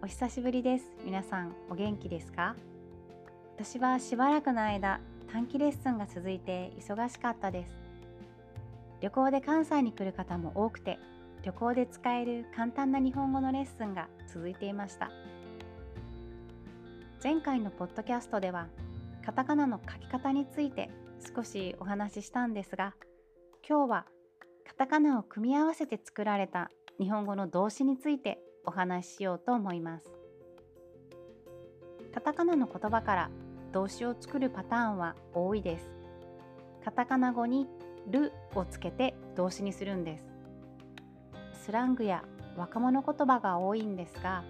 お久しぶりです。皆さんお元気ですか？私はしばらくの間短期レッスンが続いて忙しかったです。旅行で関西に来る方も多くて旅行で使える簡単な日本語のレッスンが続いていました。前回のポッドキャストではカタカナの書き方について少しお話ししたんですが今日はカタカナを組み合わせて作られた日本語の動詞についてお話ししようと思います。カタカナの言葉から動詞を作るパターンは多いです。カタカナ語にるをつけて動詞にするんです。スラングや若者言葉が多いんですが、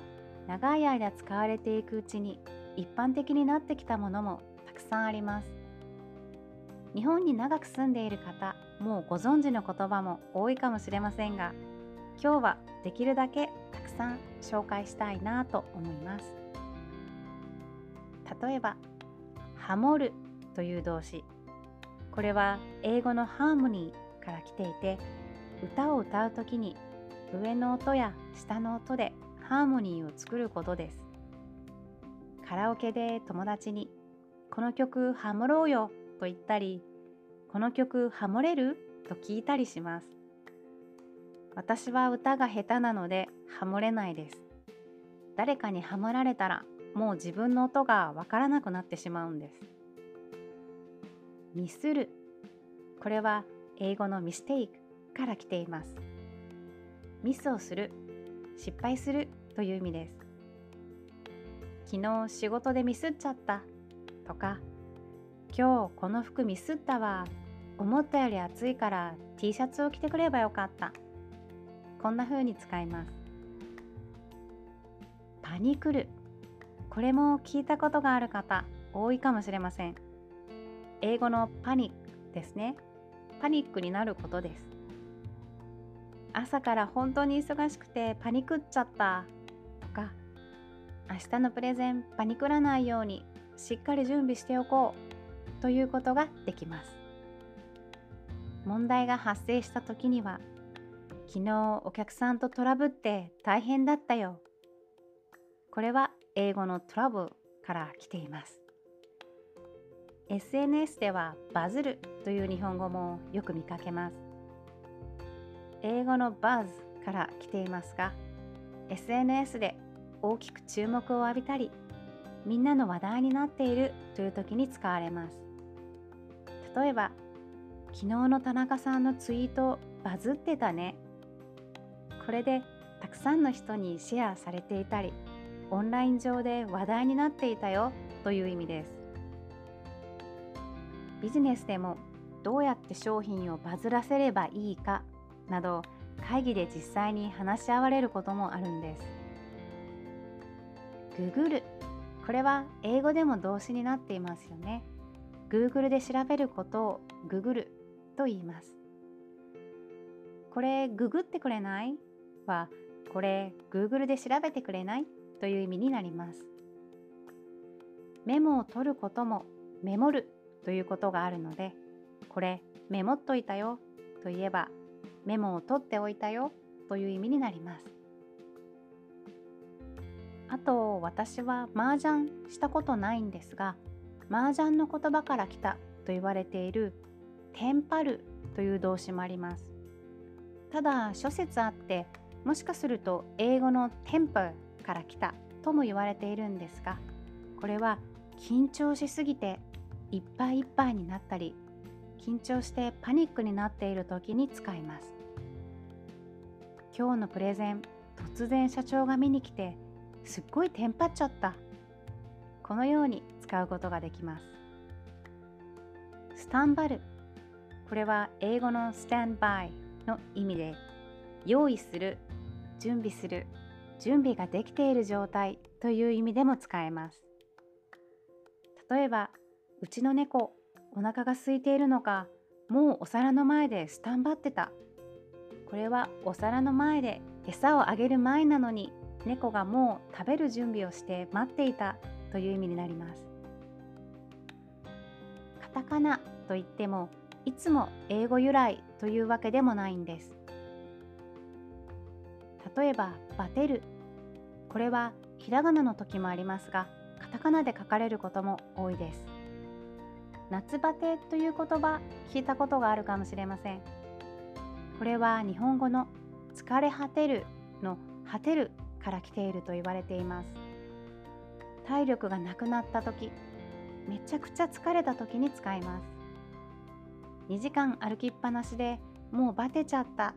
長い間使われていくうちに一般的になってきたものもたくさんあります。日本に長く住んでいる方、もうご存知の言葉も多いかもしれませんが、今日はできるだけたくさん紹介したいなと思います。例えばハモるという動詞。これは英語のハーモニーから来ていて歌を歌う時に上の音や下の音でハーモニーを作ることです。カラオケで友達に「この曲ハモろうよ」と言ったり「この曲ハモれる?」と聞いたりします。私は歌が下手なのでハモれないです。誰かにハモられたらもう自分の音がわからなくなってしまうんです。ミスる。これは英語のミステイクから来ています。ミスをする、失敗するという意味です。昨日仕事でミスっちゃったとか、今日この服ミスったわ。思ったより暑いから T シャツを着てくればよかった。こんな風に使います。パニクるこれも聞いたことがある方多いかもしれません。英語のパニックですね。パニックになることです。朝から本当に忙しくてパニクっちゃったとか明日のプレゼンパニクらないようにしっかり準備しておこうということができます。問題が発生した時には昨日お客さんとトラブって大変だったよ。これは英語のトラブルから来ています。SNS ではバズるという日本語もよく見かけます。英語のバズから来ていますが、SNS で大きく注目を浴びたり、みんなの話題になっているという時に使われます。例えば、昨日の田中さんのツイートバズってたねこれでたくさんの人にシェアされていたりオンライン上で話題になっていたよという意味です。ビジネスでもどうやって商品をバズらせればいいかなど会議で実際に話し合われることもあるんです。ググるこれは英語でも動詞になっていますよね。Google で調べることをググると言います。これググってくれない？はこれ Google で調べてくれない？という意味になります。メモを取ることもメモるということがあるのでこれメモっといたよといえばメモを取っておいたよという意味になります。あと私は麻雀したことないんですが麻雀の言葉から来たと言われているテンパるという動詞もあります。ただ諸説あってもしかすると英語の temper から来たとも言われているんですがこれは緊張しすぎていっぱいいっぱいになったり緊張してパニックになっている時に使います。今日のプレゼン突然社長が見に来てすっごいテンパっちゃった。このように使うことができます。スタンバル。これは英語の stand by の意味で用意する準備する準備ができている状態という意味でも使えます。例えばうちの猫お腹が空いているのかもうお皿の前でスタンバってた。これはお皿の前で餌をあげる前なのに猫がもう食べる準備をして待っていたという意味になります。カタカナといってもいつも英語由来というわけでもないんです。例えばバテる。これはひらがなの時もありますがカタカナで書かれることも多いです。夏バテという言葉聞いたことがあるかもしれません。これは日本語の疲れ果てるの果てるから来ていると言われています。体力がなくなった時めちゃくちゃ疲れた時に使います。2時間歩きっぱなしでもうバテちゃった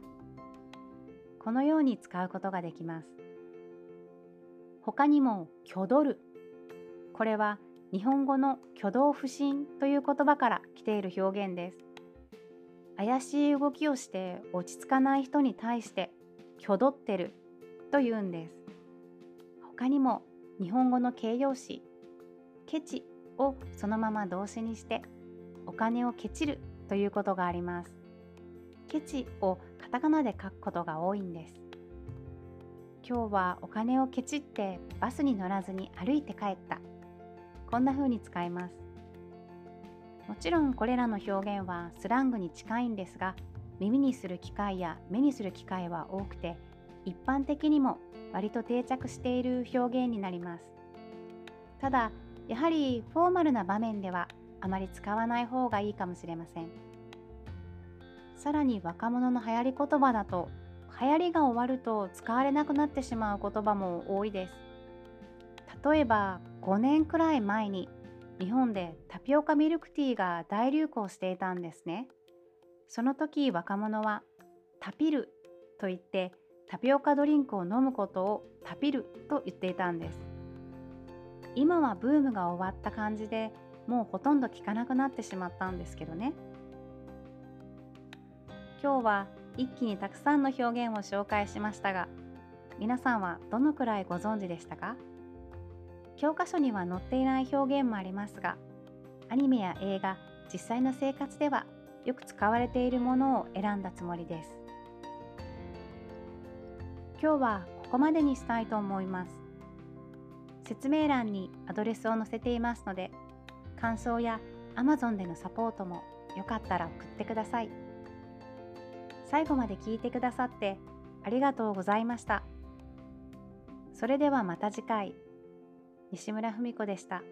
このように使うことができます。他にも挙取る。これは日本語の挙動不審という言葉から来ている表現です。怪しい動きをして落ち着かない人に対して挙取ってるというんです。他にも日本語の形容詞ケチをそのまま動詞にしてお金をケチるということがあります。ケチをタカナで書くことが多いんです。今日はお金をケチってバスに乗らずに歩いて帰った。こんな風に使います。もちろんこれらの表現はスラングに近いんですが耳にする機会や目にする機会は多くて一般的にも割と定着している表現になります。ただやはりフォーマルな場面ではあまり使わない方がいいかもしれません。さらに若者の流行り言葉だと流行りが終わると使われなくなってしまう言葉も多いです。例えば5年くらい前に日本でタピオカミルクティーが大流行していたんですね。その時若者はタピルと言ってタピオカドリンクを飲むことをタピルと言っていたんです。今はブームが終わった感じでもうほとんど聞かなくなってしまったんですけどね。今日は一気にたくさんの表現を紹介しましたが皆さんはどのくらいご存知でしたか？教科書には載っていない表現もありますがアニメや映画実際の生活ではよく使われているものを選んだつもりです今日はここまでにしたいと思います。説明欄にアドレスを載せていますので、感想や Amazon でのサポートもよかったら送ってください。最後まで聞いてくださってありがとうございました。それではまた次回。西村文子でした。